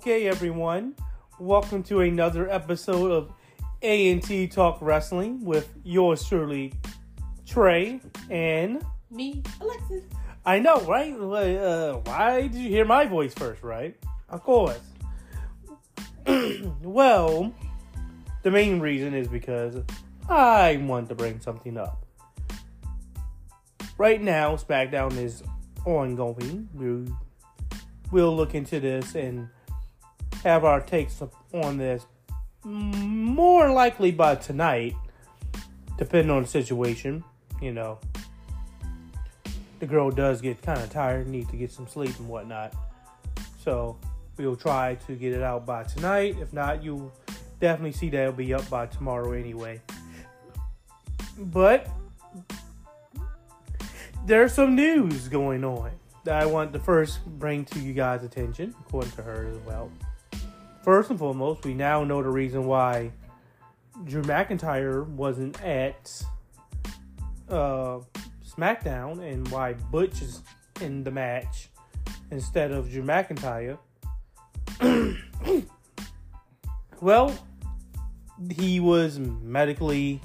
Okay, everyone, welcome to another episode of A&T Talk Wrestling with yours truly, Trey and Me, Alexis. I know, right? Uh, why did you hear my voice first, right? Of course. well, the main reason is because I want to bring something up. Right now, SmackDown is ongoing. We will look into this and have our takes on this more likely by tonight, depending on the situation. You know, the girl does get kind of tired, need to get some sleep and whatnot. So we'll try to get it out by tonight. If not, you'll definitely see that it'll be up by tomorrow anyway. But there's some news going on that I want to first bring to you guys' attention, according to her as well. First and foremost, we now know the reason why Drew McIntyre wasn't at uh, SmackDown and why Butch is in the match instead of Drew McIntyre. well, he was medically,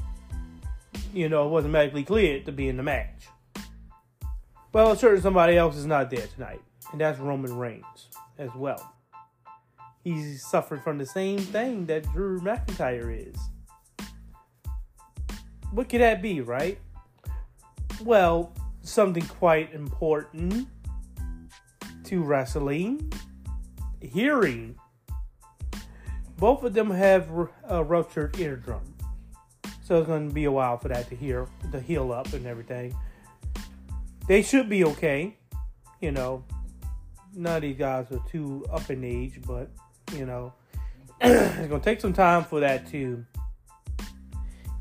you know, wasn't medically cleared to be in the match. Well, it's certain somebody else is not there tonight, and that's Roman Reigns as well. He's suffered from the same thing that Drew McIntyre is. What could that be, right? Well, something quite important to wrestling hearing. Both of them have a uh, ruptured eardrum. So it's going to be a while for that to heal, to heal up and everything. They should be okay. You know, none of these guys are too up in age, but, you know, it's to take some time for that to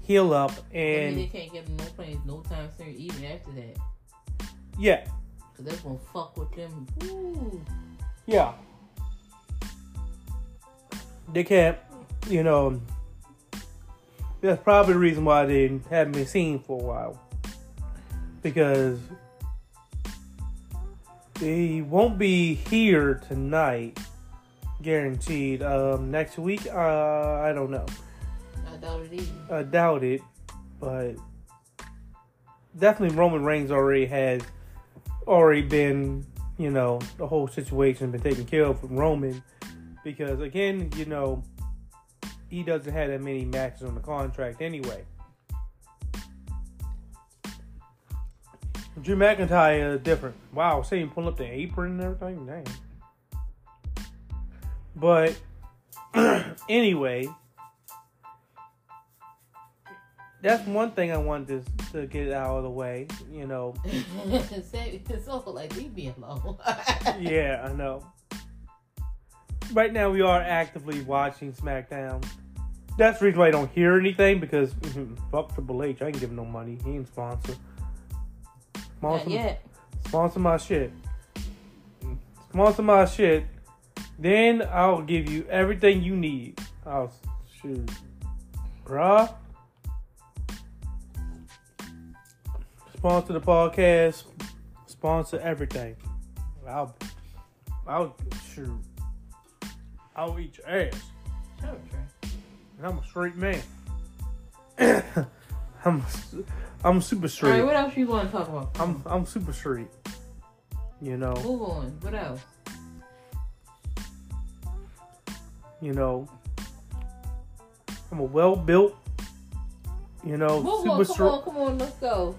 heal up. And they can't get no plans no time soon, even after that. Yeah. Because that's to fuck with them. Ooh. Yeah. They can't, you know, that's probably the reason why they haven't been seen for a while. Because they won't be here tonight, guaranteed. Um, next week, uh, I don't know. I doubt it either. I doubt it, but definitely Roman Reigns already has already been, you know, the whole situation been taken care of from Roman because again, you know, he doesn't have that many matches on the contract anyway. Drew McIntyre different. Wow, see him pulling up the apron and everything. Damn. But anyway, that's one thing I wanted to, to get out of the way. You know. it's also like leave me alone. yeah, I know. Right now, we are actively watching SmackDown. That's the reason why I don't hear anything because mm-hmm, fuck Triple H. I ain't give him no money. He ain't sponsor. Sponsor, Not yet. sponsor my shit. Sponsor my shit. Then I'll give you everything you need. I'll shoot, bruh. Sponsor the podcast. Sponsor everything. I'll, I'll shoot. I'll eat your ass. Trey. And I'm a straight man. I'm I'm super straight. All right, what else you want to talk about? I'm I'm super straight. You know. Move on. What else? You know. I'm a well built. You know, Move super on, come strong. on, come on, let's go.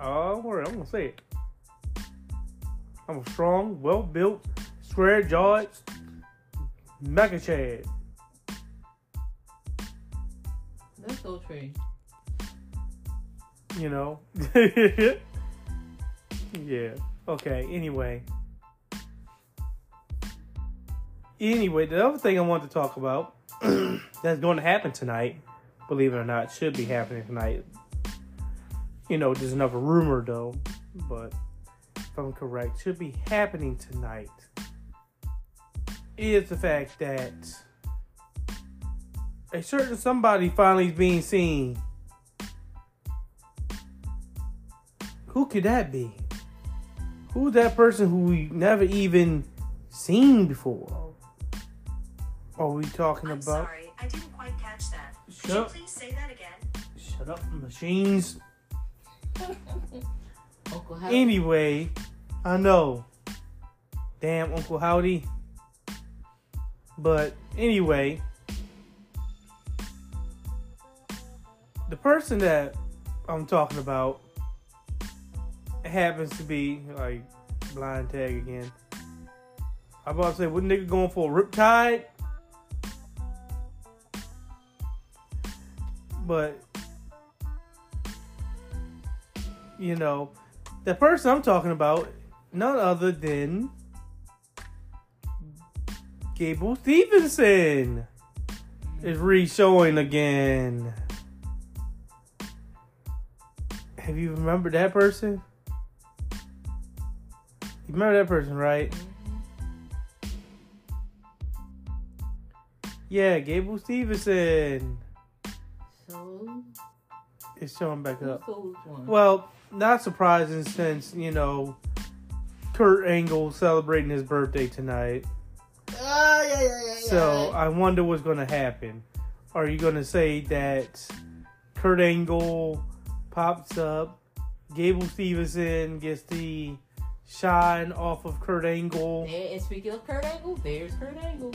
oh, word, I'm gonna say it. I'm a strong, well built, square jawed mega chad. That's so true. You know. yeah. Okay. Anyway. Anyway, the other thing I want to talk about that's going to happen tonight, believe it or not, should be happening tonight. You know, there's another rumor though, but if I'm correct, should be happening tonight. Is the fact that a certain somebody finally is being seen. Who could that be? Who's that person who we never even seen before? Are we talking I'm about? sorry, I didn't quite catch that. Could Shut you up. please say that again? Shut up, machines. Uncle Howdy. Anyway, I know. Damn, Uncle Howdy. But anyway, the person that I'm talking about happens to be like blind tag again. I'm about to say, what nigga going for a riptide? But you know, the person I'm talking about, none other than Gable Stevenson is re-showing again. Have you remembered that person? You remember that person, right? Yeah, Gable Stevenson So, is showing back up. stole which one? Well, not surprising since, you know, Kurt Angle celebrating his birthday tonight. Oh, yeah, yeah, yeah, So I wonder what's going to happen. Are you going to say that Kurt Angle pops up, Gable Stevenson gets the shine off of Kurt Angle? There, and speaking of Kurt Angle, there's Kurt Angle.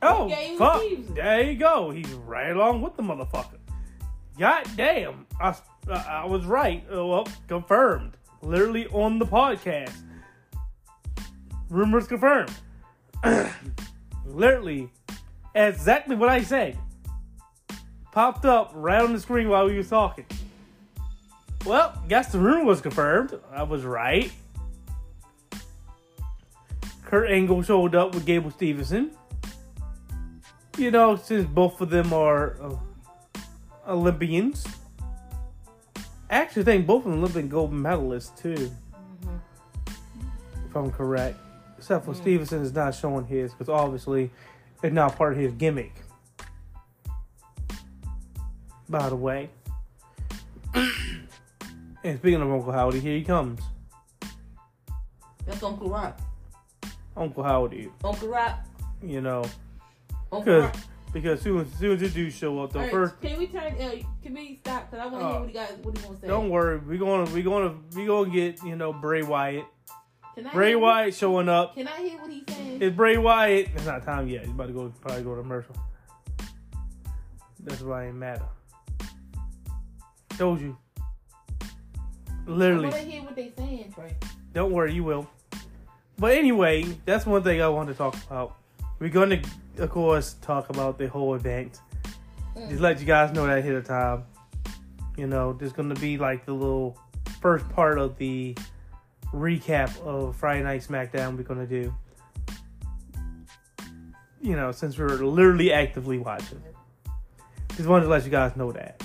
Oh, fuck. There you go. He's right along with the motherfucker. God damn. I, I, I was right. Uh, well, confirmed. Literally on the podcast. Rumors confirmed. Literally, exactly what I said. Popped up right on the screen while we was talking. Well, guess the rumor was confirmed. I was right. Kurt Angle showed up with Gable Stevenson you know, since both of them are uh, Olympians. I actually think both of them Olympic gold medalists too, if I'm correct. Except for Stevenson is not showing his because obviously it's not part of his gimmick. By the way. and speaking of Uncle Howdy, here he comes. That's Uncle Rock. Uncle Howdy, Uncle Rock. you know, Uncle because Rock. because soon as soon as you do show up, the All right, first Can we turn? Uh, can we stop? Cause I want to Oh. hear what he got. What he to say. Don't worry, we're gonna we're gonna we gonna get you know Bray Wyatt. Can I Bray Wyatt showing up. Can I hear what he's saying? It's Bray Wyatt. It's not time yet. He's about to go probably go to commercial. That's why it ain't matter. Told you. Literally. I want to hear what they saying, Trey. Don't worry, you will. But anyway, that's one thing I want to talk about. We're gonna, of course, talk about the whole event. Mm. Just let you guys know that ahead of time. You know, there's gonna be like the little first part of the recap of Friday Night SmackDown we're gonna do. You know, since we're literally actively watching. Just wanted to let you guys know that.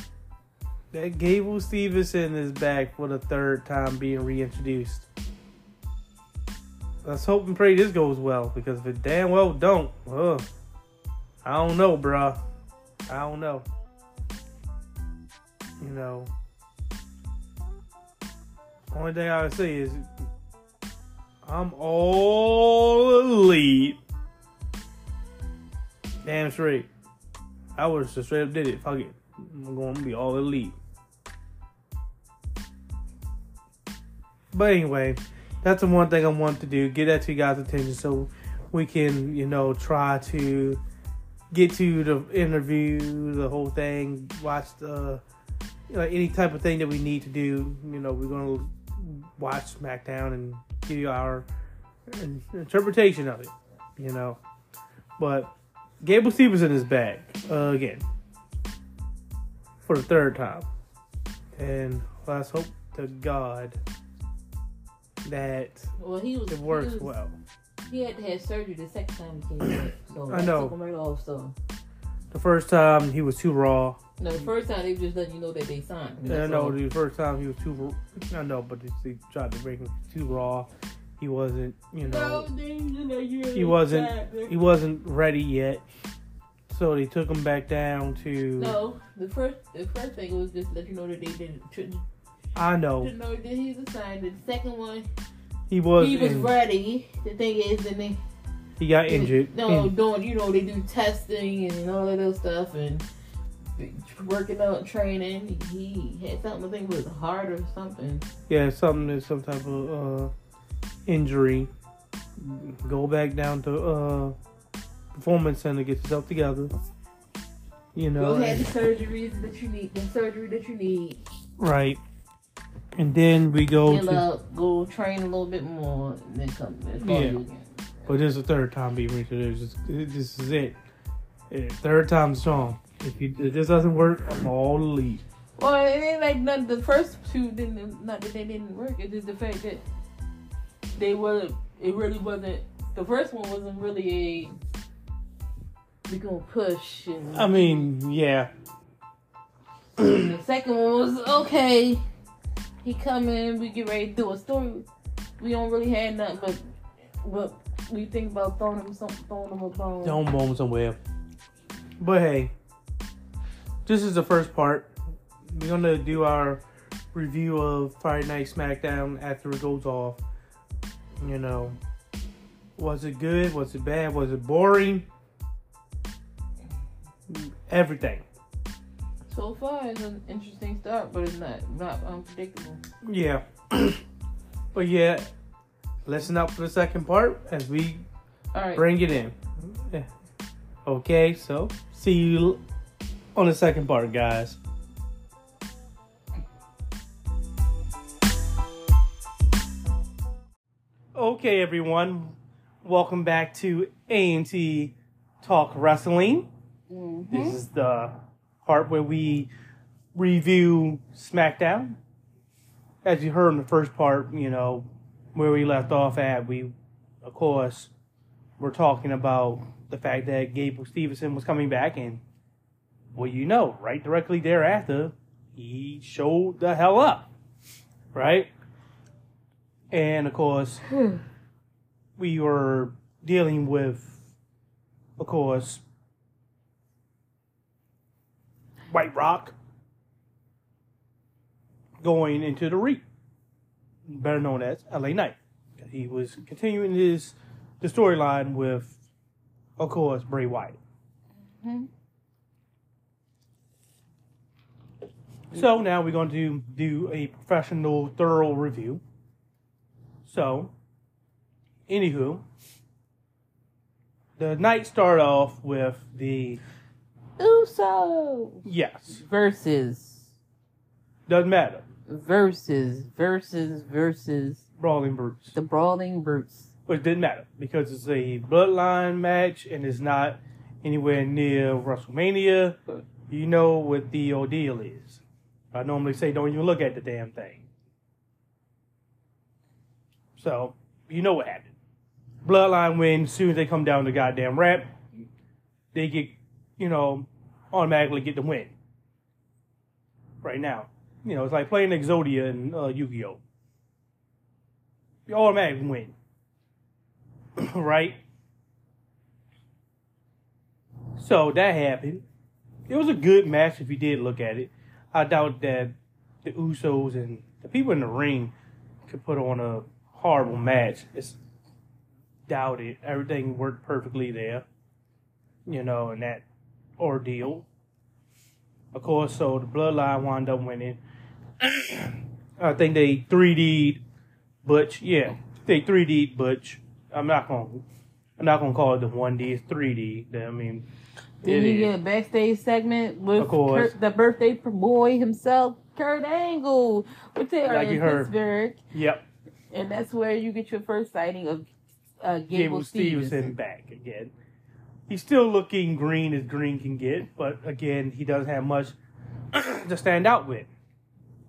That Gable Stevenson is back for the third time being reintroduced. Let's hope and pray this goes well because if it damn well don't, ugh, I don't know, bruh. I don't know. You know, only thing I would say is I'm all elite. Damn straight. I would just straight up did it. Fuck it. I'm going to be all elite. But anyway, that's the one thing I want to do. Get that to you guys' attention so we can, you know, try to get to the interview, the whole thing, watch the you know, any type of thing that we need to do. You know, we're gonna watch SmackDown and give you our interpretation of it. You know, but Gable Stevenson is back uh, again for the third time, and let's hope to God that Well, he was. it works he was, well. He had to have surgery the second time he came back. So I know. Took him right off. So The first time he was too raw. no, the first time they just letting you know that they signed. him. Yeah, I know all. the first time he was too. I know, but they tried to bring him too raw. He wasn't, you know, he wasn't. He wasn't ready yet. So they took him back down to. No, the first the first thing was just let you know that they didn't shouldn't, I know shouldn't know that he's assigned. The second one, he was. he was in- ready. The thing is, then they he got injured. No, And- doing you know they do testing and all of those stuff and working out training. He had something I think was heart or something. yeah, something, is some type of uh, injury. Go back down to uh, performance center, get yourself together. You know, Go ahead and- the surgeries that you need, the surgery that you need. right. And then we go to. up, go train a little bit more, and then come follow Yeah. again. But this is the third time being reintroduced. This, this is it. Third time's charm. If, you, if this doesn't work, I'm all leave. Well, it ain't like none. The first two didn't. Not that they didn't work. It's just the fact that they were. It really wasn't. The first one wasn't really a. We gonna push and. I mean, yeah. the second one was okay. He come in. We get ready to do a story. We don't really have nothing but what we think about throwing him some, throwing him a bone. Don't bone him somewhere. But hey, this is the first part. We're gonna do our review of Friday Night SmackDown after it goes off. You know, was it good? Was it bad? Was it boring? Everything. So far, it's an interesting start, but it's not not unpredictable. Yeah. but yeah, listen up for the second part as we All right. bring it in. Yeah. Okay, so see you on the second part, guys. Okay, everyone, welcome back to A&T Talk Wrestling. Mm-hmm. This is the part where we review SmackDown. As you heard in the first part, you know, where we left off at, we, of course, were talking about the fact that Gable Stevenson was coming back, and well, you know, right directly thereafter, he showed the hell up, right? And of course, hmm. we were dealing with, of course, White Rock going into the REIT, better known as LA Knight. He was continuing his the storyline with, of course, Bray Wyatt. Mhm. So now we're going to do a professional, thorough review. So, anywho, the night started off with the Uso yes, versus doesn't matter, versus versus versus brawling brutes. the brawling brutes. But it didn't matter because it's a bloodline match and it's not anywhere near WrestleMania. You know what the ordeal is. I normally say don't even look at the damn thing. So, you know what happened. Bloodline wins as soon as they come down the goddamn ramp. They get, you know, automatically get the win. Right now. You know, it's like playing Exodia and uh, Yu-Gi-Oh! You automatically win. right? So that happened. It was a good match if you did look at it. I doubt that the Usos and the people in the ring could put on a horrible match. It's doubt it. Everything worked perfectly there. You know, and that ordeal. Of course, so the bloodline wound up winning. I think they 3D'd Butch. Yeah, they 3D'd Butch. I'm not gonna I'm not gonna call it the 1D, it's 3D. I mean Then it you get a backstage segment with. Kurt, the birthday for boy himself, Kurt Angle, which they are Like in. Pittsburgh, Yep. and that's where you get your first sighting of uh, Gable, Gable Stevenson. Stevenson back again. He's still looking green as green can get, but again, he doesn't have much to stand out with.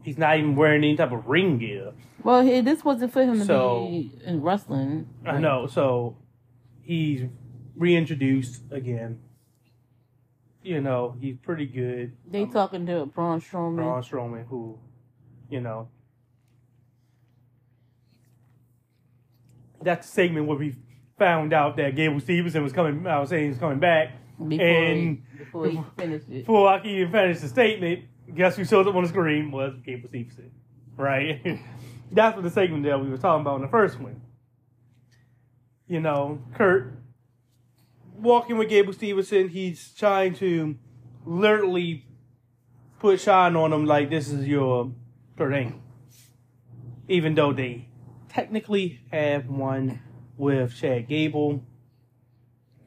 He's not even wearing any type of ring gear. Well, he, this wasn't for him to So- be in wrestling. I know, so he's reintroduced again. You know, he's pretty good. They um, talking to Braun Strowman. Braun Strowman, who, you know, that's the segment where we found out that Gable Stevenson was coming. I was saying he's coming back. before, and- he, before he finished it. Before I can even finish the statement, guess who showed up on the screen was Gable Stevenson, right? that's what the segment that we were talking about in the first one. You know, Kurt walking with Gable Stevenson, he's trying to literally put shine on him like this is your Kurt Angle. Even though they technically have one with Chad Gable,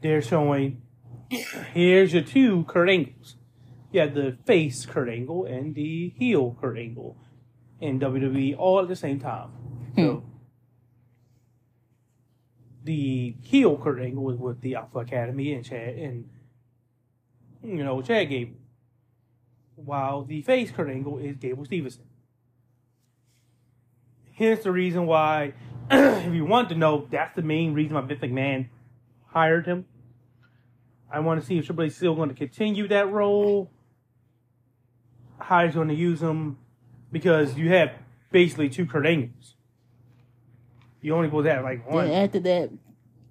they're showing here's your two Kurt Angles. You have the face Kurt Angle and the heel Kurt Angle in WWE all at the same time. So hmm. the heel Kurt Angle was with the Alpha Academy and Chad and you know Chad Gable, while the face Kurt Angle is Gable Stevenson. Here's the reason why, if you want to know, that's the main reason why Vince McMahon hired him. I want to see if Triple H is still going to continue that role. How he's going to use him, because you have basically two Kurt Angles. You only supposed to have like one. Then after that,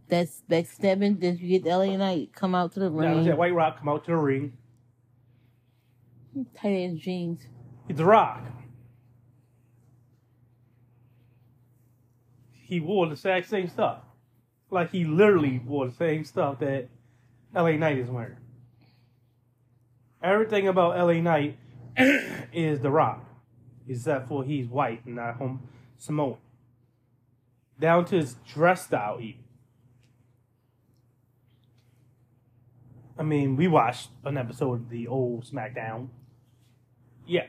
that's backstabbing. Then you get LA Knight come out to the Now, ring. that White Rock come out to the ring. Tight ass jeans. It's The Rock. He wore the exact same stuff. Like he literally wore the same stuff that LA Knight is wearing. Everything about LA Knight is The Rock. Except for he's white and not home Samoan. Down to his dress style even. I mean, we watched an episode of the old SmackDown. Yeah,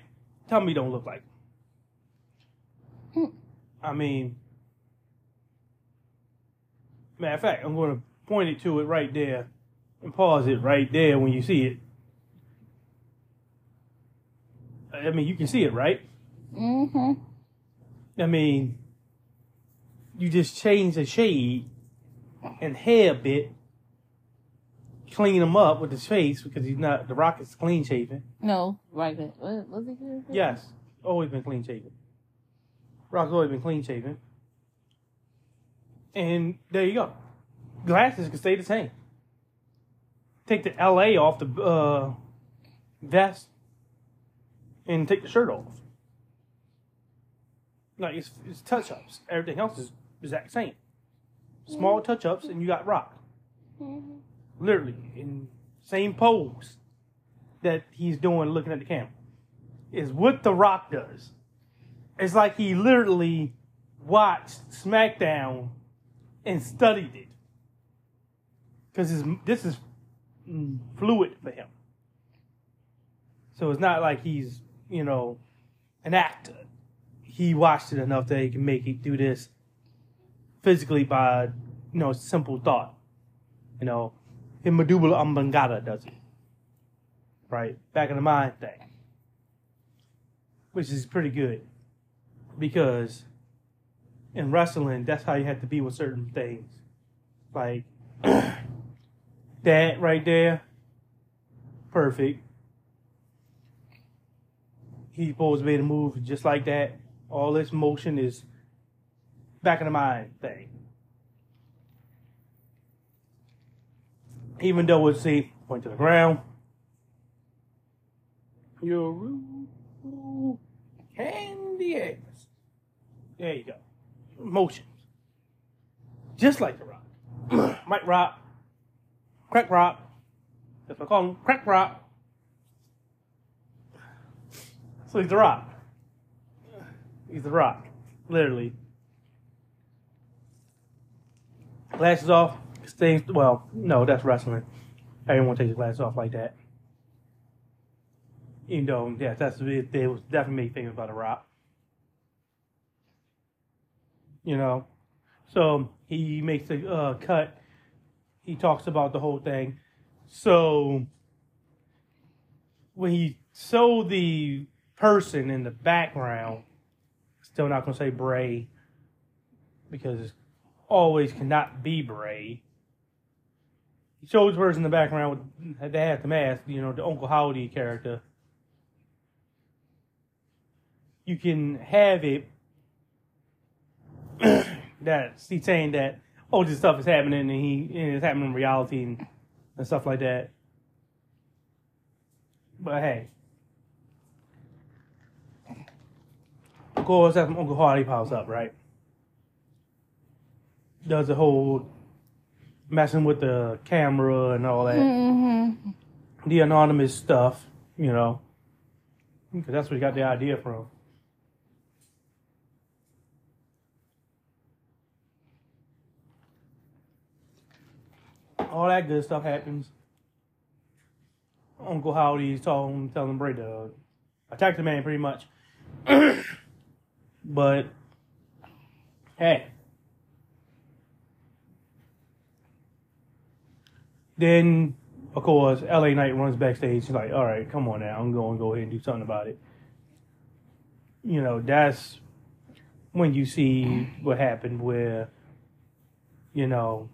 tell me don't look like. him. Hmm. I mean, matter of fact, I'm going to point it to it right there and pause it right there when you see it. I mean, you can see it, right? Mm-hmm. I mean, you just change the shade and hair a bit, clean him up with his face because he's not, The Rock is clean shaven. No, right. Was good? Yes, always been clean shaven. Rock's always been clean shaven. And there you go. Glasses can stay the same. Take the LA off the uh, vest and take the shirt off. Like it's, it's touch ups. Everything else is exact same. Small touch ups, and you got Rock. Literally in same pose that he's doing looking at the camera is what The Rock does. It's like he literally watched SmackDown and studied it. Because this is fluid for him. So it's not like he's, you know, an actor. He watched it enough that he can make it do this physically by, you know, simple thought. You know, medulla oblongata does it. Right? Back in the mind thing which is pretty good because in wrestling that's how you have to be with certain things. Like that right there perfect. He's supposed to be able to move just like that. All this motion is back in the mind thing. Even though it's see point to the ground. You're candy ass. There you go. Motions. Just like the rock. Mike Rock. Crack Rock. That's what I call him. Crack Rock. So he's the rock. He's the rock. Literally. Glasses off. Stays well, no, that's wrestling. I didn't want to take his glasses off like that. You know, yeah, that's it. They was definitely made famous by The Rock. You know, so he makes a uh, cut. He talks about the whole thing. So when he showed the person in the background, still not gonna say Bray because always cannot be Bray. He showed the person in the background with they had the mask, you know, the Uncle Howdy character you can have it that he's saying that oh this stuff is happening and he and it's happening in reality and, and stuff like that. But hey. Of course, that's when Uncle Howdy pops up, right? Does the whole messing with the camera and all that, Mm-hmm. the anonymous stuff, you know, because that's where he got the idea from. All that good stuff happens. Uncle Howdy's telling telling Bray to attack the man pretty much. but hey. Then of course LA Knight runs backstage. He's like, all right, come on now, I'm going to go ahead and do something about it. You know, that's when you see what happened where, you know,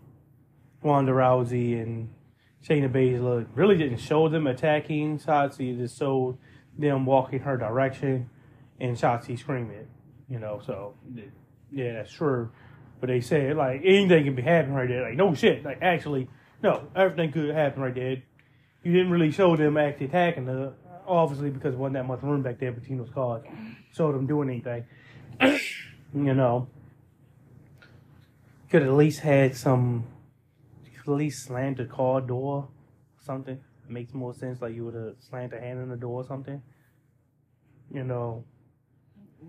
Ronda Rousey and Shayna Baszler really didn't show them attacking Shotzi, just showed them walking her direction and Shotzi screaming. You know, so yeah, that's true. But they said like anything can be happening right there. Like no shit. Like actually, no, everything could happen right there. You didn't really show them actually attacking her, obviously because there wasn't that much room back there between those cars. Showed them doing anything. you know, could at least had some at least slammed the car door or something. It makes more sense like you would have slammed a hand in the door or something. You know.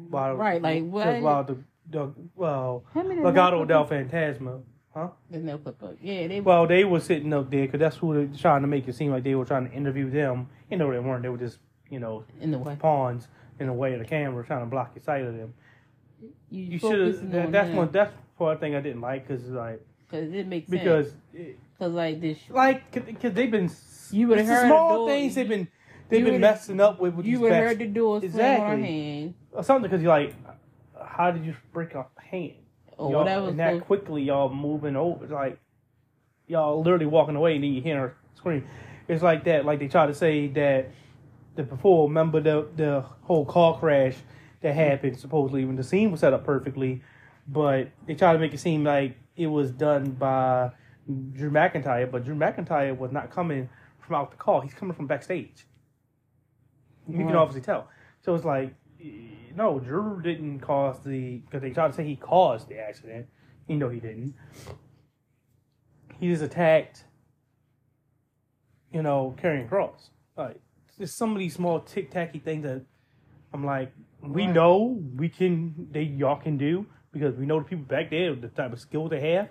While, Right, like what- While the, the well, How many Legado del Fantasma. Huh? There's no flip up. Yeah, they Well, they were sitting up there because that's who they're trying to make it seem like they were trying to interview them. You know, they weren't. They were just, you know, in the way. pawns in the way of the camera, trying to block your sight of them. You, You should have. on That's one. That's part thing I didn't like because like Cause it makes sense. because Cause like this, like because they've been You would've heard small things they've been they've been messing up with. with you would have heard the door slam on Exactly. hand or something because you're like, how did you break a hand? or y'all, whatever. and that quickly y'all moving over like y'all literally walking away and then you hear her scream it's like that like they try to say that the before remember the the whole car crash that happened supposedly when the scene was set up perfectly but they try to make it seem like it was done by Drew McIntyre but Drew McIntyre was not coming from out the car he's coming from backstage you can obviously tell so it's like eh, no, Drew didn't cause the because they tried to say he caused the accident. You know he didn't. He just attacked. You know, Karrion Kross. Like just some of these small tic tacky things that I'm like, we Right. know we can. They y'all can do because we know the people back there the type of skill they have.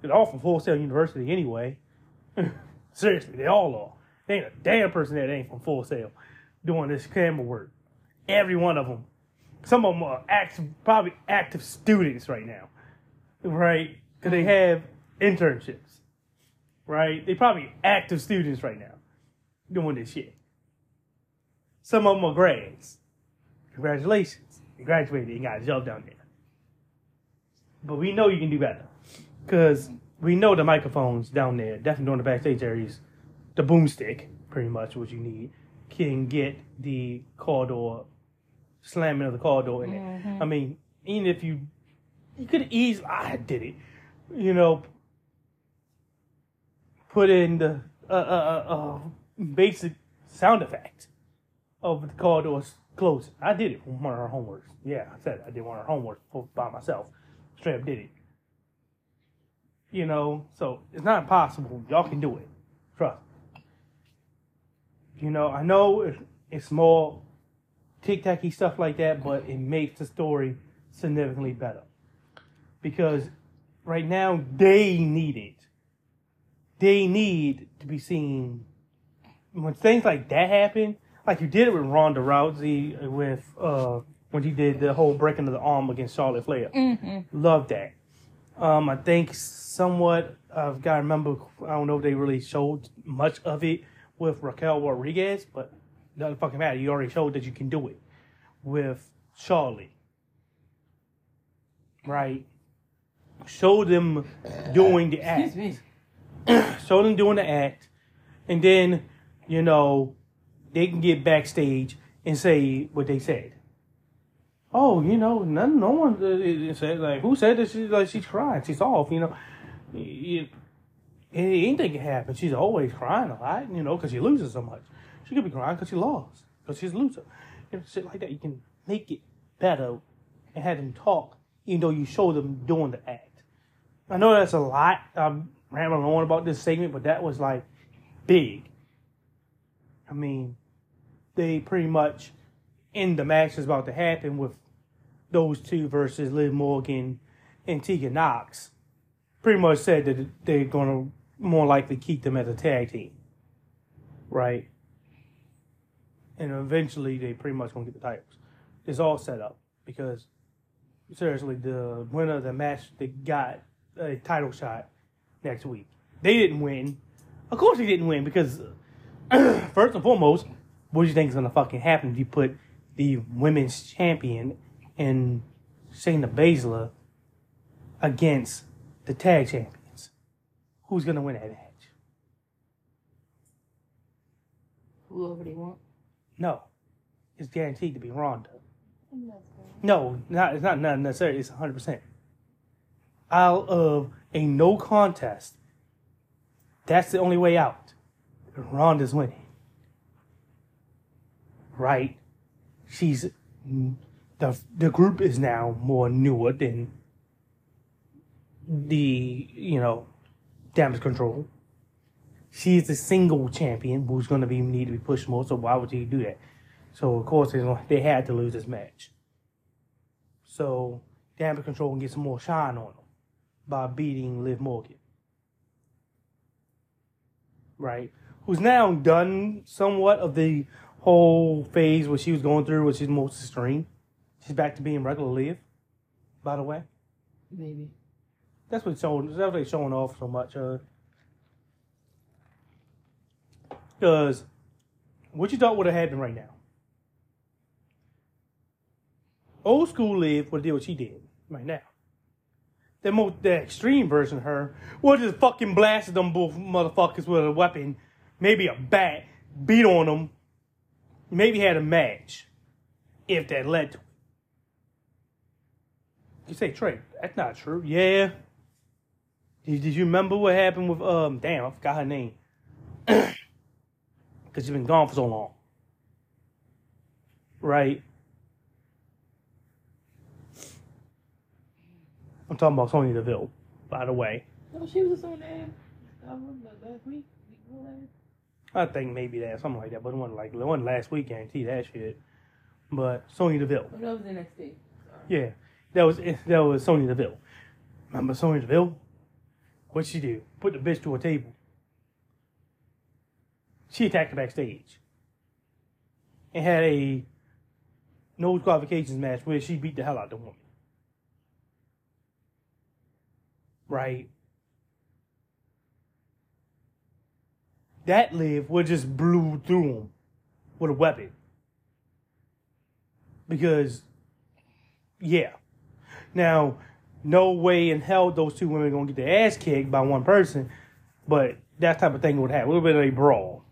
They're all from Full Sail University anyway. Seriously, they all are. There ain't a damn person that ain't from Full Sail doing this camera work every one of them. Some of them are active, probably active students right now, right? Because they have internships, right? They probably active students right now doing this shit. Some of them are grads. Congratulations, you graduated and got a job down there. But we know you can do better because we know the microphones down there, definitely during the backstage areas, the boomstick, pretty much what you need, can get the car door slamming of the car door in it. I mean, even if you you could easily I did it, you know, put in the uh, uh, uh, uh, basic sound effect of the car doors closing. I did it from one of our homeworks. Yeah, I said I did one of our homework by myself. Straight up did it. You know, so it's not impossible. Y'all can do it. Trust. You know, I know it's, more tic tacky stuff like that, but it makes the story significantly better. Because right now they need it. They need to be seen when things like that happen. Like you did it with Ronda Rousey with uh when she did the whole breaking of the arm against Charlotte Flair. Love that. Um, I think somewhat I've got to remember. I don't know if they really showed much of it with Raquel Rodriguez, but doesn't fucking matter. You already showed that you can do it with Charlie, right? Show them doing the act. Excuse me. Show them doing the act, and then you know they can get backstage and say what they said. Oh, you know, none, no one uh, said like who said that she's like she's crying, she's off. You know, you, anything can happen. She's always crying a lot, you know, because she loses so much. She could be crying because she lost, because she's a loser. You know, shit like that. You can make it better and have them talk, even though you show them doing the act. I know that's a lot. I'm rambling on about this segment, but that was like big. I mean, they pretty much in the match that's about to happen with those two versus Liv Morgan and Tegan Nox. Pretty much said that they're going to more likely keep them as a tag team, right? And eventually, they pretty much going to get the titles. It's all set up because seriously, the winner of the match they got a title shot next week. They didn't win. Of course, they didn't win because first and foremost, what do you think is gonna fucking happen if you put the women's champion and Shayna Baszler against the tag champions? Who's gonna win that match? Whoever they want. No, it's guaranteed to be Ronda. No, not it's not not necessarily. It's hundred percent. Out of a no contest, that's the only way out. Ronda's winning. Right? She's the the group is now more newer than the you know damage control. She's the single champion who's going to be need to be pushed more. So why would you do that? So of course they they had to lose this match. So damage control can get some more shine on them by beating Liv Morgan. Right? Who's now done somewhat of the whole phase what she was going through, which is most extreme. She's back to being regular Liv, by the way. Maybe. That's what showing. That's what they showing off so much. Uh, because what you thought would have happened right now? Old school Liv would do what she did right now. The most the extreme version of her would just fucking blasted them both motherfuckers with a weapon, maybe a bat, beat on them, maybe had a match, if that led to it. You say Trey, that's not true. Yeah. Did, did you remember what happened with um? Damn, I forgot her name. Because she's been gone for so long. Right. I'm talking about Sonya Deville, by the way. No, she was on there. I remember last week. Week before last. I think maybe that something like that, but it wasn't like it wasn't last week. Guarantee that shit. But Sonya Deville, Oh, that was the next day. Sorry. yeah, that was that was Sonya Deville. Remember Sonya Deville? What'd she do? Put the bitch to a table. She attacked her backstage and had a no qualifications match where she beat the hell out of the woman. Right. That live would just blew through him with a weapon. Because, yeah. Now, no way in hell those two women gonna get their ass kicked by one person, but that type of thing would happen. A little bit of a brawl.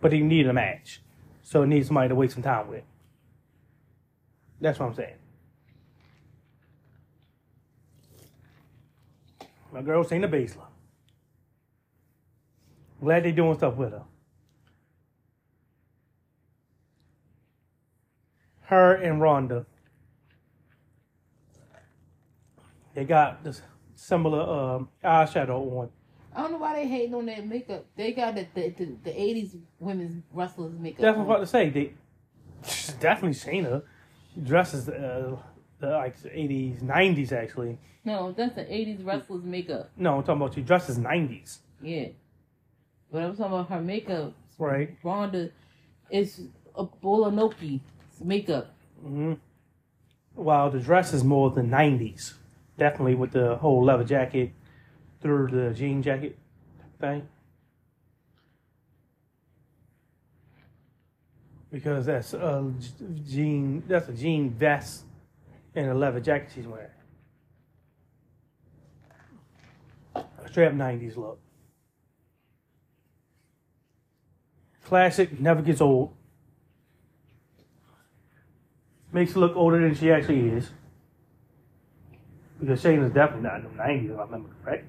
But you need a match. So it needs somebody to waste some time with. That's what I'm saying. My girl Shayna Baszler. Glad they're doing stuff with her. Her and Ronda. They got this similar um, eyeshadow on. I don't know why they hating on that makeup. They got the the, the, the 80s women's wrestlers makeup. That's what I'm about to say. They definitely Shayna. Dresses uh, the like 80s, 90s actually. No, that's the 80s wrestlers makeup. No, I'm talking about she dresses 90s. Yeah. But I'm talking about her makeup. Right. Ronda is a Bolanoki makeup. hmm While the dress is more the 90s. Definitely with the whole leather jacket through the jean jacket thing. Because that's a jean, that's a jean vest and a leather jacket she's wearing. A straight up 90s look. Classic, never gets old. Makes her look older than she actually is. Because Shayna's definitely not in the 90s, if I remember correct.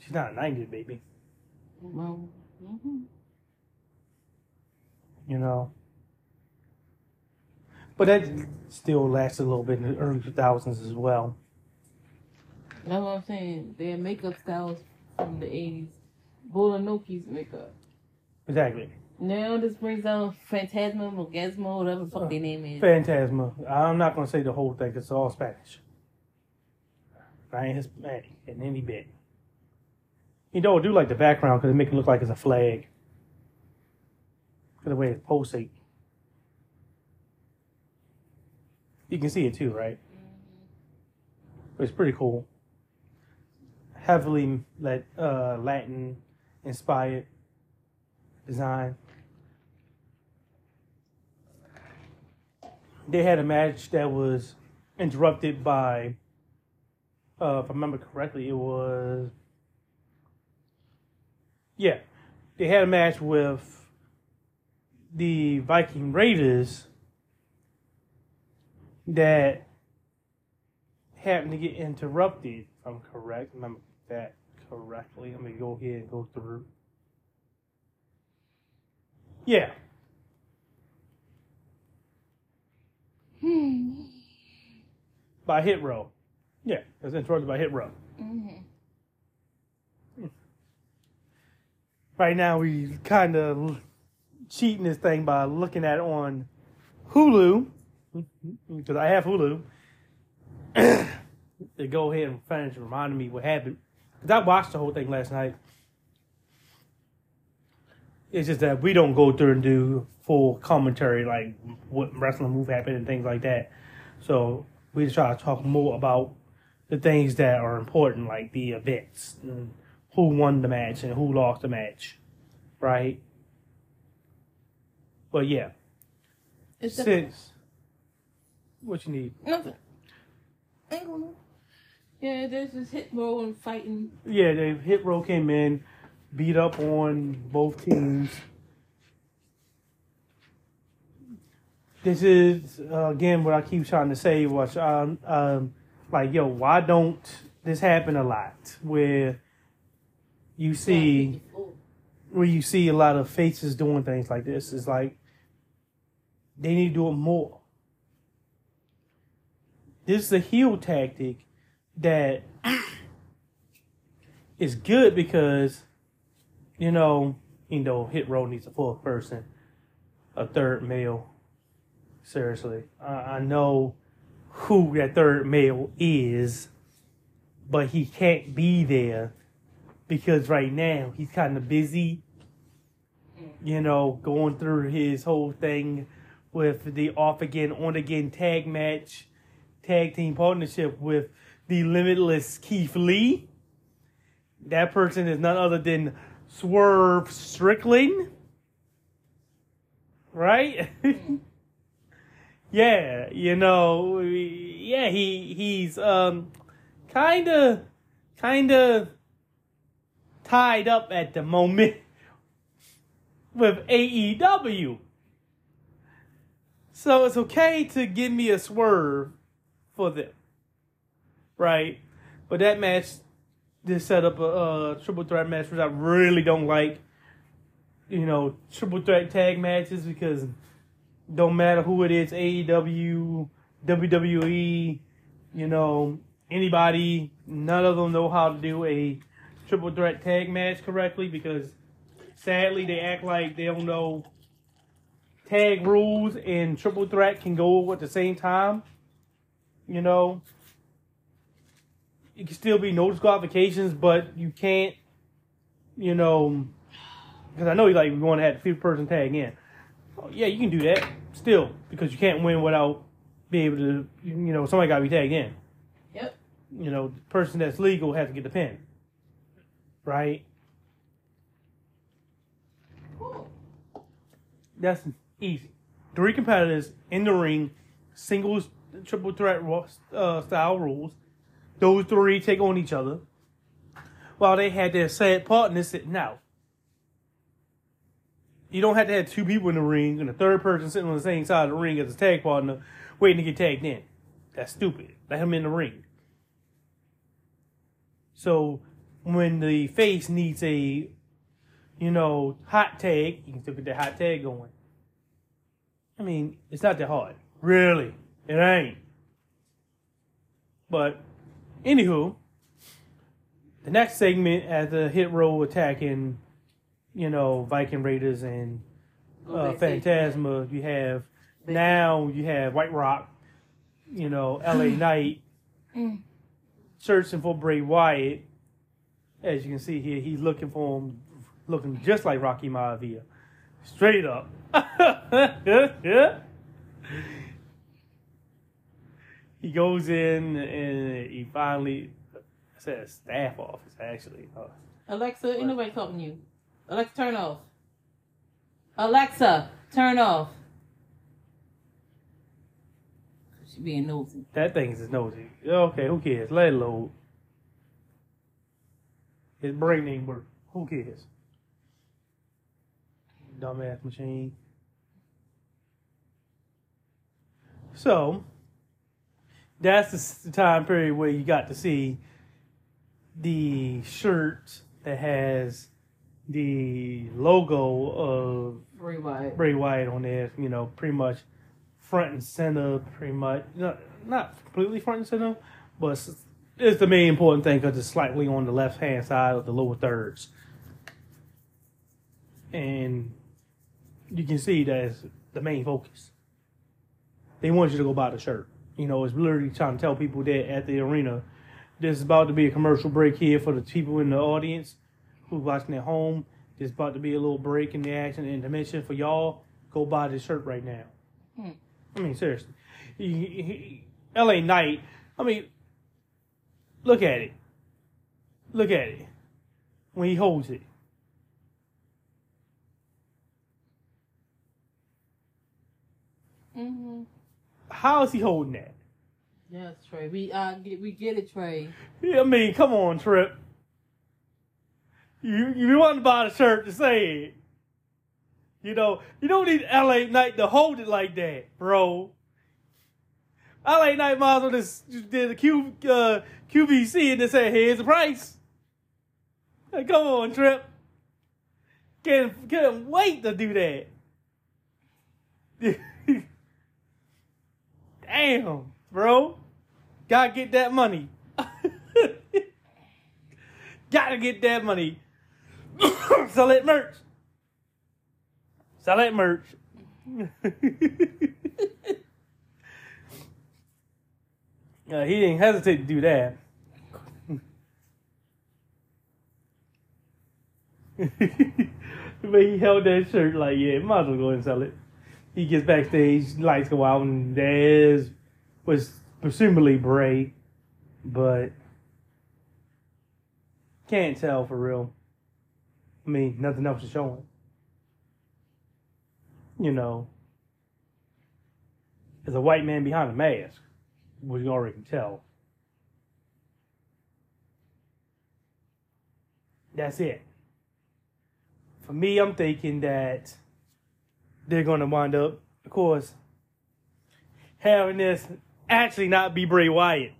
She's not a 90s baby, Well, mhm. you know. But that still lasted a little bit in the early 2000s as well. That's what I'm saying. Their makeup styles from the 80s. Bolanoki's makeup. Exactly. Now this brings down Fantasma, Mogasmo, whatever the fuck their name is. Fantasma. I'm not going to say the whole thing it's all Spanish. I ain't Hispanic in any bit. You know, I do like the background because it make it look like it's a flag. Because the way it's pulsate. You can see it too, right? But it's pretty cool. Heavily let, uh, Latin inspired design. They had a match that was interrupted by, uh, if I remember correctly, it was, yeah, they had a match with the Viking Raiders that happened to get interrupted. If I'm correct, remember that correctly. Let me go ahead and go through. Yeah. Hmm. By Hit Row. Yeah, it was interrupted by Hit Row. Mm-hmm. Right now, we kind of cheating this thing by looking at it on Hulu mm-hmm. because I have Hulu. to go ahead and finish reminding me what happened. Because I watched the whole thing last night. It's just that we don't go through and do full commentary like what wrestling move happened and things like that. So we just try to talk more about the things that are important, like the events, and who won the match and who lost the match, right? But yeah, It's since what you need, nothing. Ain't gonna- Yeah, there's this Hit Row and fighting. yeah, they hit row came in, beat up on both teams. This is uh, again what I keep trying to say was um, um like yo, why don't this happen a lot where you see where you see a lot of faces doing things like this is like they need to do it more. This is a heel tactic that is good because you know, you know, hit row needs a fourth person, a third male. Seriously, I, I know who that third male is, but he can't be there because right now he's kind of busy. You know, going through his whole thing with the off again, on again tag match, tag team partnership with the limitless Keith Lee. That person is none other than Swerve Strickland. Right? yeah, you know, yeah, he he's um kind of kind of tied up at the moment with AEW. So it's okay to give me a swerve for them. Right? But that match just set up a, uh triple threat match, which I really don't like. You know, triple threat tag matches because don't matter who it is, AEW, WWE, you know, anybody, none of them know how to do a triple threat tag match correctly because sadly they act like they don't know tag rules and triple threat can go at the same time. You know, it can still be no disqualifications, but you can't, you know, because I know you like you want to have the fifth person tag in. Oh, yeah, you can do that still because you can't win without being able to, you know, somebody got to be tagged in. Yep. You know, the person that's legal has to get the pin, right? Cool. That's easy. Three competitors in the ring, singles, triple threat uh, style rules. Those three take on each other. While they had their sad partner sitting out. You don't have to have two people in the ring and a third person sitting on the same side of the ring as a tag partner waiting to get tagged in. That's stupid. Let him in the ring. So when the face needs a, you know, hot tag, you can still get that hot tag going. I mean, it's not that hard. Really, it ain't. But, anywho, the next segment as the hit row attacking, you know, Viking Raiders and uh, Fantasma, you have now you have White Rock, you know, LA Knight searching for Bray Wyatt. As you can see here, he's looking for him, looking just like Rocky Maivia, straight up. he goes in and he finally says staff office actually. Uh, Alexa, ain't nobody talking to you. Alexa, turn off. Alexa, turn off. She being nosy. That thing's is nosy. Okay, who cares? Let it load. His brain ain't work. Who cares? Dumbass machine. So, that's the time period where you got to see the shirt that has the logo of Bray Wyatt. Bray Wyatt on there, you know, pretty much front and center, pretty much. Not, not completely front and center, but it's, it's the main important thing because it's slightly on the left hand side of the lower thirds. And you can see that it's the main focus. They want you to go buy the shirt. You know, it's literally trying to tell people that at the arena, there's about to be a commercial break here for the people in the audience who's watching at home. There's about to be a little break in the action and intermission for y'all. Go buy this shirt right now. Hmm. I mean, seriously. He, he- LA Knight, I mean, look at it. Look at it. When he holds it. Mm-hmm. How is he holding that? Yes, Trey. We uh get we get it, Trey. Yeah, I mean, come on, Trip. You you want to buy the shirt to say it. You know, you don't need LA Knight to hold it like that, bro. LA Knight might as well just, did a Q, uh, QVC and just say, here's the price. Hey, come on, Trip. Can't, can't wait to do that. Damn, bro. Gotta get that money. Gotta get that money. Sell that merch. Sell that merch. uh, he didn't hesitate to do that. but he held that shirt like, yeah, might as well go and sell it. He gets backstage, lights go out, and there's was presumably Bray, but can't tell for real. I mean, nothing else is showing. You know, there's a white man behind a mask, which you already can tell. That's it. For me, I'm thinking that they're going to wind up, of course, having this actually not be Bray Wyatt,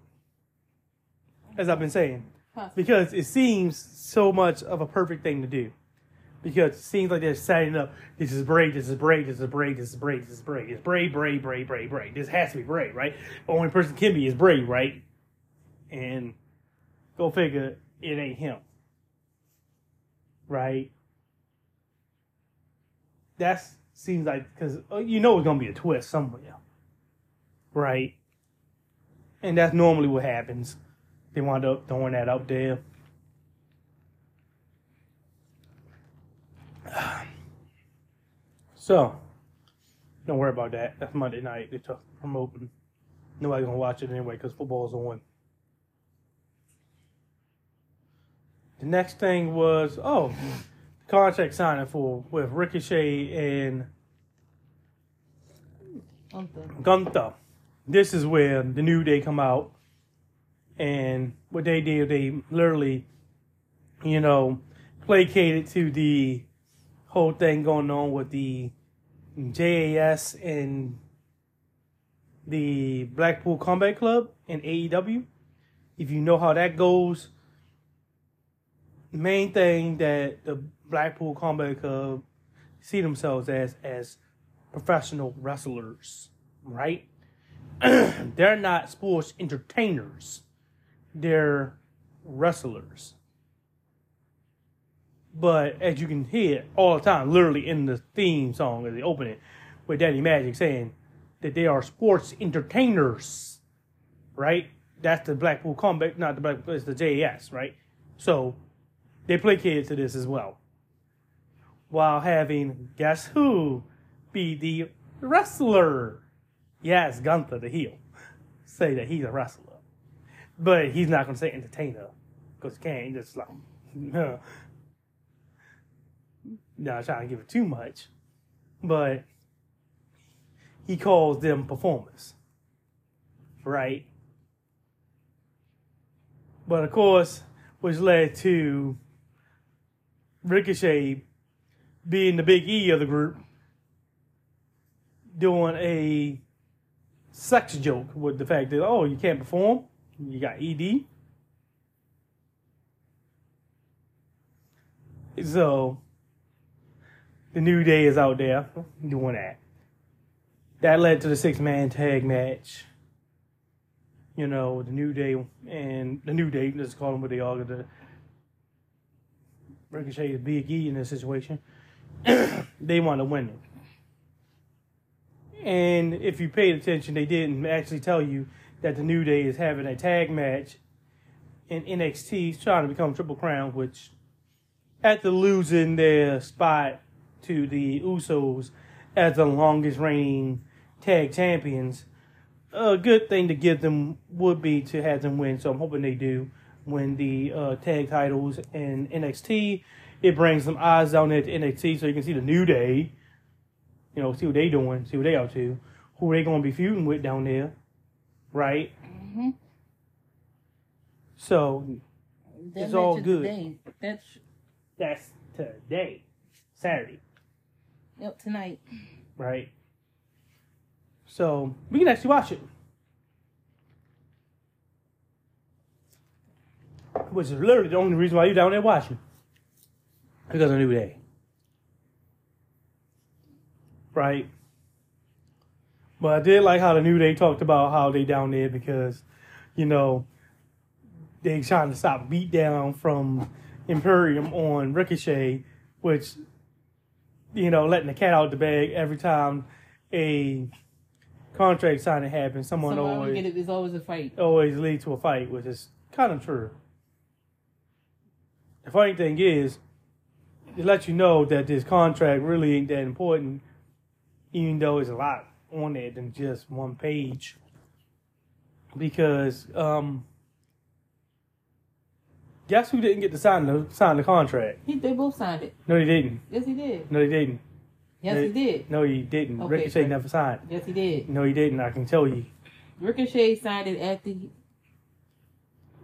as I've been saying because it seems so much of a perfect thing to do. Because it seems like they're setting up. This is Bray. This is Bray. This is Bray. This is Bray. This is Bray. It's Bray. Bray. Bray. Bray. Bray. This has to be Bray, right? Only person can be is Bray, right? And go figure, it ain't him, right? That seems like because uh, you know it's gonna be a twist somewhere, right? And that's normally what happens they wind up throwing that out there. So, don't worry about that. That's Monday night. They took from open. Nobody's gonna watch it anyway because football's on. The next thing was oh, contract signing for with Ricochet and Something. Gunther. This is where the New Day come out, and what they did, they literally, you know, placated to the whole thing going on with the JAS and the Blackpool Combat Club and AEW. If you know how that goes, main thing that the Blackpool Combat Club see themselves as as professional wrestlers, right? they're not sports entertainers. They're wrestlers. But as you can hear all the time, literally in the theme song as they open it, with Daddy Magic saying that they are sports entertainers, right? That's the Blackpool Combat, not the Blackpool, it's the JAS, right? So they play kids to this as well. While having, guess who, be the wrestler. Yes, Gunther, the heel, say that he's a wrestler. But he's not to say entertainer, because he can't, just like, no. Not trying to give it too much, but he calls them performers, right? But of course, which led to Ricochet being the big E of the group, doing a sex joke with the fact that, oh, you can't perform, you got ED. So, the New Day is out there doing that. That led to the six man tag match. You know, the New Day and the New Day, let's call them what they are. The Ricochet is Big E in this situation. they want to win it. And if you paid attention, they didn't actually tell you that the New Day is having a tag match in NXT, trying to become Triple Crown, which after losing their spot to the Usos as the longest reigning tag champions, a good thing to give them would be to have them win. So I'm hoping they do win the uh, tag titles in NXT. It brings some eyes down there to NXT so you can see the New Day. You know, see what they doing, see what they up to, who they going to be feuding with down there, right? Mm-hmm. So It's all good. Today. That's that's today, Saturday, yep tonight. right? So we can actually watch it. Which is literally the only reason why you're down there watching. Because a New Day. Right? But I did like how the New Day talked about how they down there because, you know, they trying to stop beat down from Imperium on Ricochet, which, you know, letting the cat out the bag every time a contract signing happens. Someone Someone always get it. There's always a fight. always lead to a fight, which is kind of true. The funny thing is, it lets you know that this contract really ain't that important, even though it's a lot on it than just one page. Because, um, guess who didn't get to sign the sign the contract? He, they both signed it. No, he didn't. Yes, he did. No, he didn't. Yes, No, he did. No, he didn't. Okay, Ricochet never signed. Yes, he did. No, he didn't. I can tell you. Ricochet signed it after. He,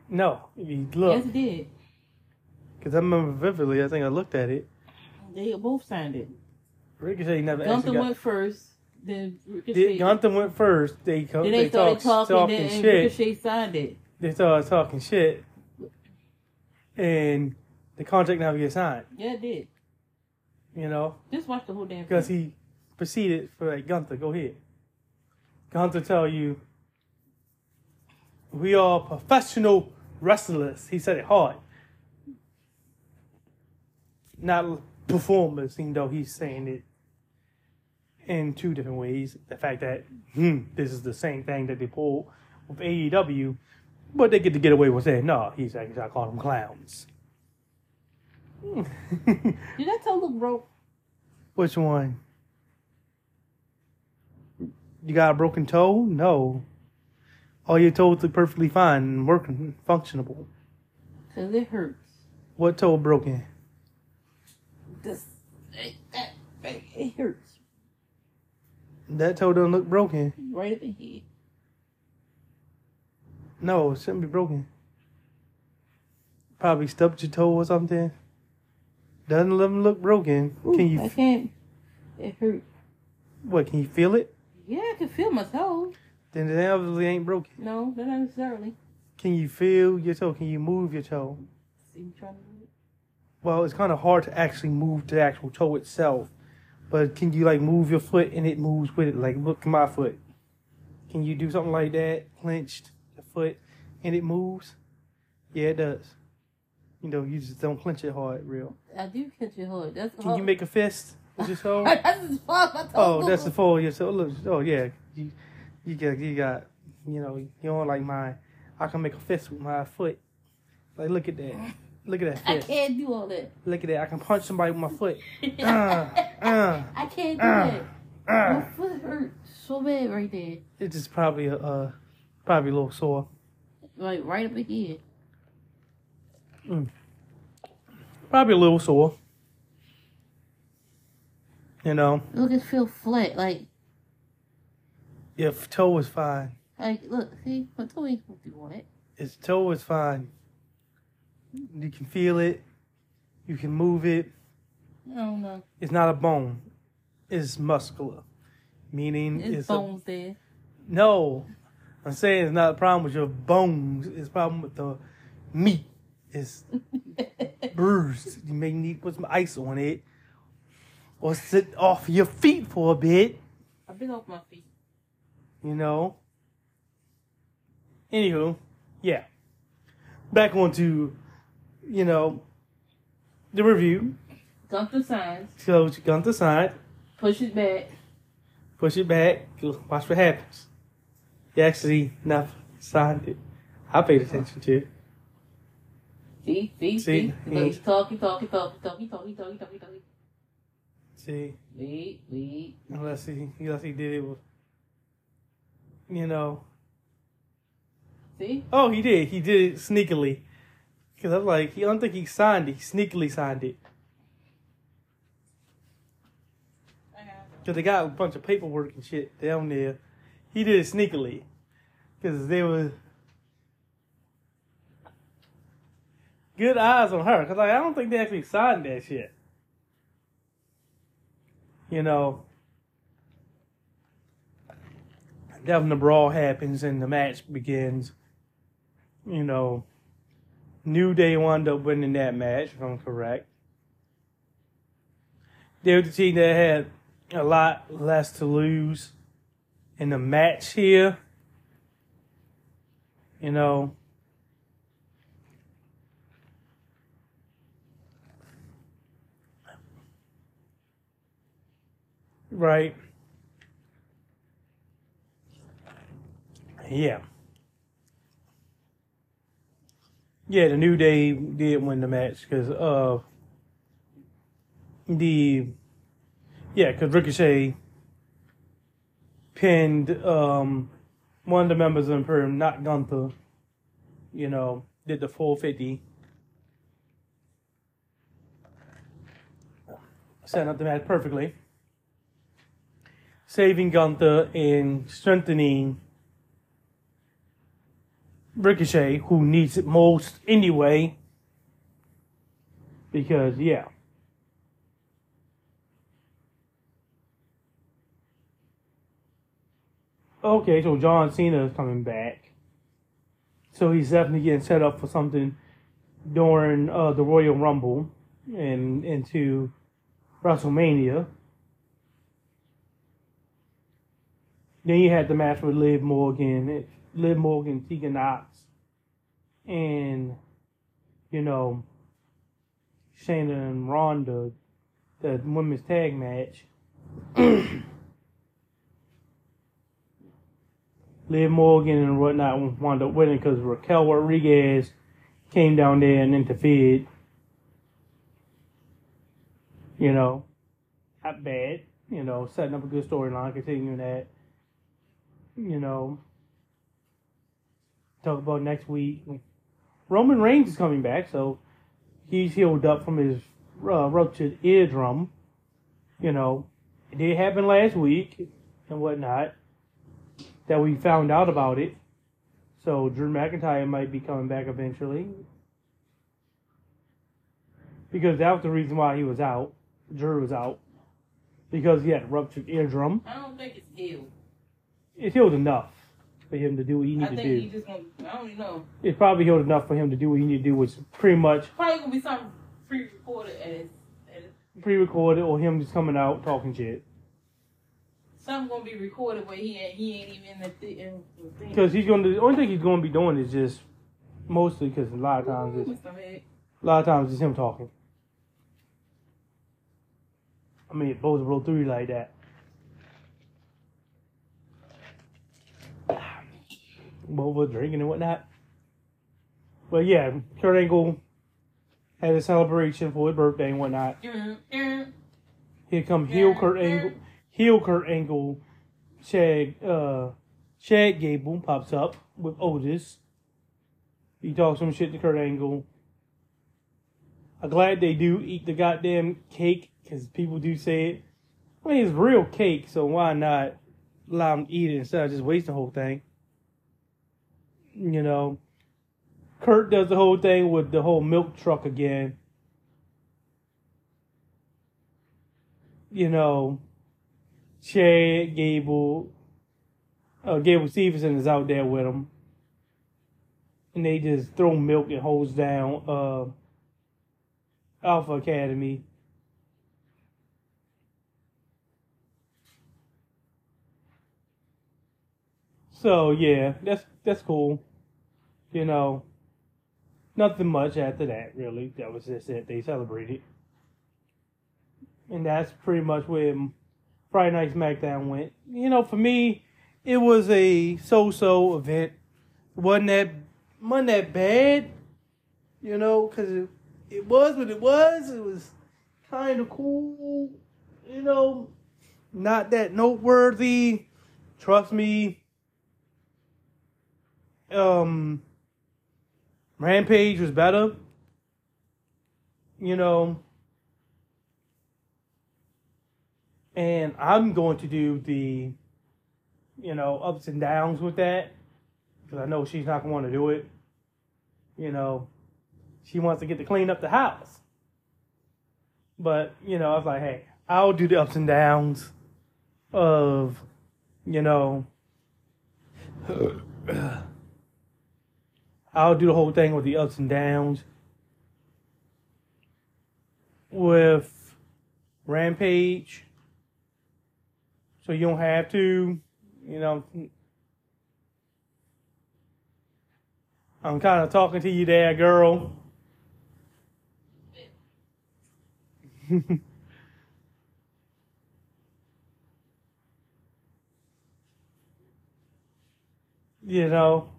No, he, look, yes, he did. Because I remember vividly. I think I looked at it. They both signed it. Ricochet never actually Gunther got. went first. Then Did, Ricochet. Gunther went first. They co- then they, they started talk, talking. talking then and shit. Ricochet signed it. They started talking shit, and the contract never gets signed. Yeah, it did. You know, Just watch the whole damn because he proceeded for like Gunther. Go ahead. Gunther tell you, we are professional wrestlers. He said it hard. Not performers, even though he's saying it in two different ways. The fact that hmm, this is the same thing that they pulled with AEW, but they get to get away with saying, no, he's actually, I call them clowns. Did that tell look broke? Which one? You got a broken toe? No. All your toes look perfectly fine and working, functionable. Cause it hurts. What toe broken? This, it, that, it hurts That toe don't look broken. right up in here. No, it shouldn't be broken. Probably stubbed your toe or something. Doesn't let them look broken. Ooh, can you? I can't. It hurt. What? Can you feel it? Yeah, I can feel my toe. Then it obviously ain't broken. No, not necessarily. Can you feel your toe? Can you move your toe? See trying to. Well, it's kind of hard to actually move the actual toe itself. But can you like move your foot and it moves with it? Like, look at my foot. Can you do something like that, clenched the foot, and it moves? Yeah, it does. You know, you just don't clench it hard, real. I do catch your hood. That's Can you make a fist with your toe? That's as far as my toe Oh, that's the fold. Yeah, so look. Oh, yeah. You, you got, you got, you know, you don't like mine. I can make a fist with my foot. Like, look at that. Look at that I fist. can't do all that. Look at that. I can punch somebody with my foot. Uh, uh, I can't do uh, that. My uh. foot hurt so bad right there. It's just probably a, uh, probably a little sore. Like right up again. Probably a little sore. You know, Look, it feel flat. Like, if toe is fine, like look, see, my toe ain't supposed to do all his toe is fine. You can feel it. You can move it. I don't know. It's not a bone. It's muscular, meaning It's, it's, a, bones there. no. I'm saying it's not a problem with your bones. It's a problem with the meat. It's bruised. You may need to put some ice on it, or sit off your feet for a bit. I've been off my feet. You know. Anywho, yeah. Back onto, you know, the review. Gunther signs. So you gun to side, Push it back. push it back, watch what happens. You actually never signed it. I paid attention to it. See, see, See, see. He's talking, talking, talking, talking, talking, talking, talking, talking. See, Wait, wait. unless he unless he did it with, you know. See? Oh, he did. He did it sneakily. Cause I was like, he I don't think he signed it. He sneakily signed it. Cause they got a bunch of paperwork and shit down there. He did it sneakily. Cause they was good eyes on her. Cause like, I don't think they actually signed that shit. You know. Then the brawl happens and the match begins. You know. New Day wound up winning that match, if I'm correct. They were the team that had a lot less to lose in the match here. You know. Right. Yeah. Yeah, the New Day did win the match because of the yeah, because Ricochet pinned um, one of the members of Imperium, not Gunther. You know, did the full fifty. Setting up the match perfectly. Saving Gunther and strengthening Ricochet, who needs it most anyway. Because, yeah. Okay, so John Cena is coming back. So he's definitely getting set up for something during uh, the Royal Rumble and into WrestleMania. Then you had the match with Liv Morgan, Liv Morgan, Tegan Nox, and you know Shayna and Ronda, the women's tag match. Liv Morgan and whatnot wound up winning because Raquel Rodriguez came down there and interfered. You know, not bad. You know, setting up a good storyline, continuing that. You know, talk about next week. Roman Reigns is coming back, so he's healed up from his uh, ruptured eardrum. You know, it did happen last week and whatnot that we found out about it. So Drew McIntyre might be coming back eventually. Because that was the reason why he was out. Drew was out. Because he had a ruptured eardrum. I don't think it's healed. It's healed enough for him to do what he need I needed think to he do. just gonna. I don't know. It's probably healed enough for him to do what he need to do, which pretty much Probably gonna be something pre-recorded at his pre-recorded or him just coming out talking shit. something gonna be recorded where he ain't he ain't even in the, in the thing. Because he's gonna. The only thing he's gonna be doing is just mostly because a lot of times it's. A lot of times it's him talking. I mean, it both roll through like that. Were drinking and whatnot. But yeah, Kurt Angle had a celebration for his birthday and whatnot. Here come heel Kurt Angle, heel Kurt Angle, Chad, uh, Chad Gable pops up with Otis. He talks some shit to Kurt Angle. I'm glad they do eat the goddamn cake because people do say it. I mean, it's real cake, so why not allow them to eat it instead of just waste the whole thing? You know, Kurt does the whole thing with the whole milk truck again. You know, Chad Gable, uh, Gable Steveson is out there with him. And they just throw milk and hose down uh, Alpha Academy. So yeah, that's that's cool. You know, nothing much after that really. That was just it. They celebrated, and that's pretty much where Friday Night SmackDown went. You know, for me, it was a so-so event. wasn't that wasn't that bad? You know, because it, it was what it was. It was kind of cool. You know, not that noteworthy. Trust me. Um, Rampage was better. You know, and I'm going to do the, you know, ups and downs with that because I know she's not going to want to do it. You know, she wants to get to clean up the house. But, you know, I was like, hey, I'll do the ups and downs of, you know, I'll do the whole thing with the ups and downs. With Rampage. So you don't have to, you know. I'm kind of talking to you there, girl. you know.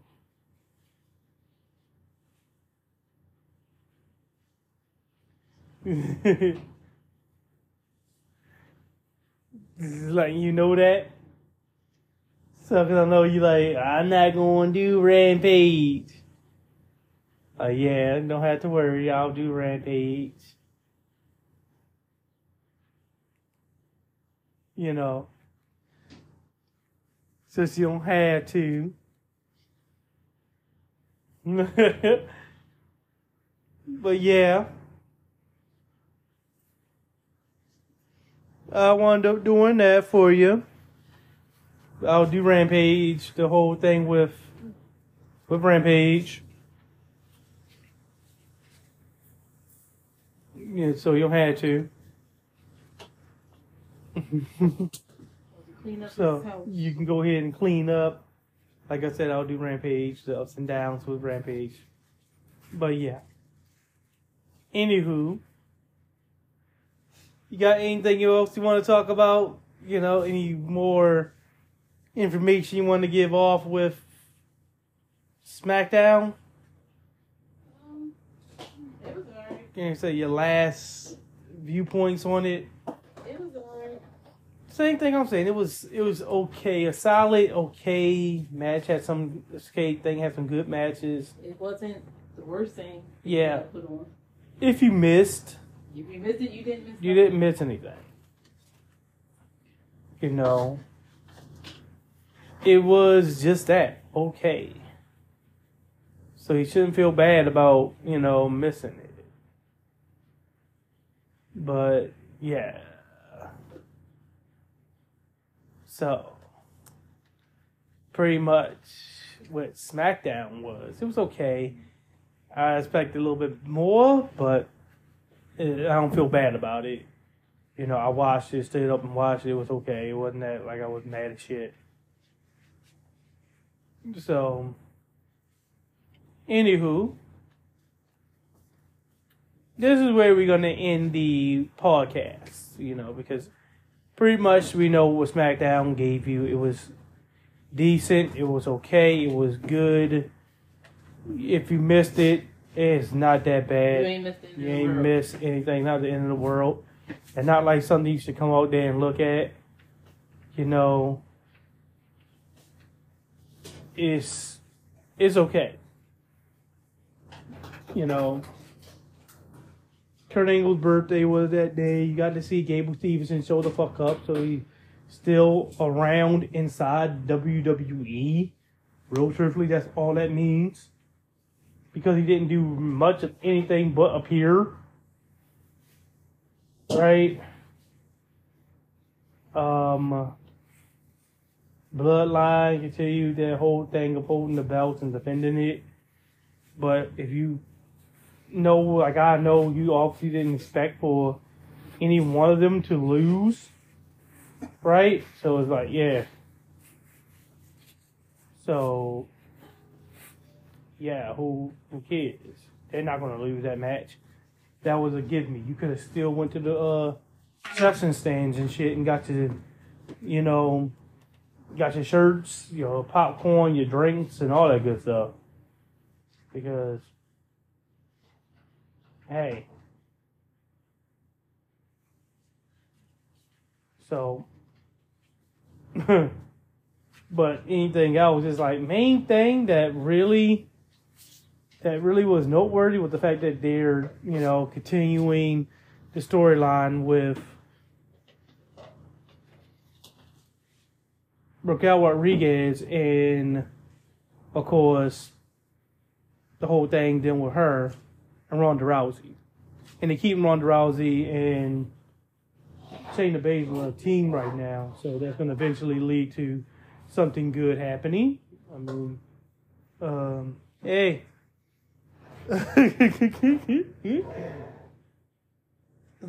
Like you know that. So cause I know you like I'm not to do rampage. Uh, yeah, don't have to worry. I'll do rampage. You know, since you don't have to. but yeah. I wound up doing that for you. I'll do Rampage, the whole thing with with Rampage. Yeah, so you'll have to. So you can go ahead and clean up. Like I said, I'll do Rampage, the ups and downs with Rampage. But yeah. Anywho, you got anything else you want to talk about? You know, any more information you want to give off with SmackDown? Um, it was alright. Can you say your last viewpoints on it? It was alright. Same thing I'm saying. It was it was okay, a solid okay match. Had some skate thing, had some good matches. It wasn't the worst thing. Yeah. Put on. If you missed, If you missed it, you didn't miss. you nothing. didn't miss anything. You know, it was just that okay. So he shouldn't feel bad about you know missing it. But yeah. So pretty much what SmackDown was. It was okay. I expected a little bit more, but I don't feel bad about it. You know, I watched it, stayed up and watched it. It was okay. It wasn't that like I was mad as shit. So, anywho, this is where we're gonna end the podcast. You know, because pretty much we know what SmackDown gave you. It was decent. It was okay. It was good. If you missed it, it's not that You bad. ain't missed it. You ain't miss anything. Not the end of the world, and not like something you should come out there and look at. You know, it's it's okay. You know, Kurt Angle's birthday was that day. You got to see Gable Steveson show the fuck up, so he's still around inside WWE. Real truthfully, that's all that means. Because he didn't do much of anything but appear. Right? Um, Bloodline continued that whole thing of holding the belts and defending it. But if you know, like I know, you obviously didn't expect for any one of them to lose, right? So it's like, yeah. So, yeah, who who cares? They're not gonna lose that match. That was a give me. You could have still went to the uh section stands and shit and got to, you know, got your shirts, your popcorn, your drinks, and all that good stuff. Because, hey, so, but anything else is like main thing that really, that really was noteworthy was the fact that they're, you know, continuing the storyline with Raquel Rodriguez and of course the whole thing then with her and Ronda Rousey. And they keep Ronda Rousey and Shayna Baszler a team right now, so that's going to eventually lead to something good happening. I mean, um, hey. That's the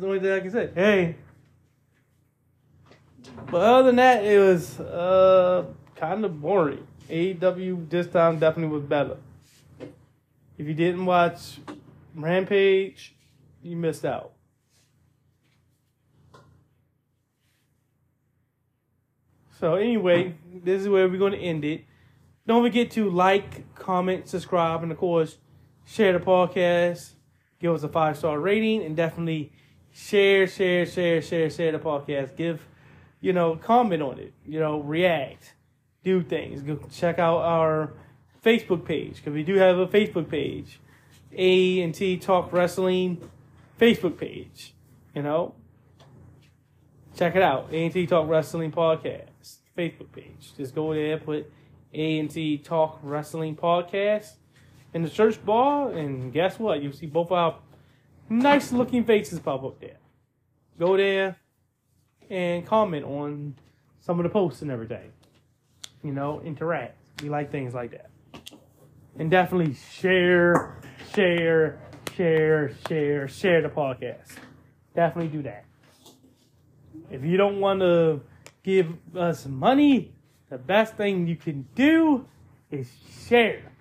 only thing I can say. Hey. But other than that, it was uh, kind of boring. AEW this time definitely was better. If you didn't watch Rampage, you missed out. So anyway, this is where we're going to end it. Don't forget to like, comment, subscribe, and of course, share the podcast. Give us a five star rating, and definitely share, share, share, share, share the podcast. Give you know, comment on it, you know, react, do things. Go check out our Facebook page because we do have a Facebook page, A and T Talk Wrestling Facebook page. You know, check it out, A and T Talk Wrestling Podcast Facebook page. Just go there, put A and T Talk Wrestling Podcast in the search bar, and guess what? You see both our nice looking faces pop up there. Go there and comment on some of the posts and everything. You know, interact. We like things like that. And definitely share, share, share, share, share the podcast. Definitely do that. If you don't want to give us money, the best thing you can do is share.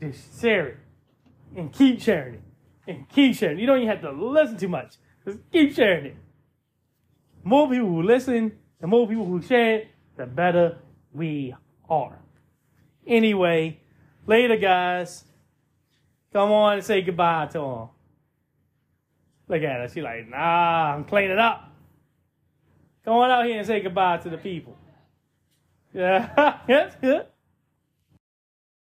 Just share it. And keep sharing it. And keep sharing. You don't even have to listen too much. Just keep sharing it more people who listen, the more people who share it, the better we are. Anyway, later, guys. Come on and say goodbye to them. Look at her. She's like, nah, I'm cleaning up. Come on out here and say goodbye to the people. Yeah, that's good.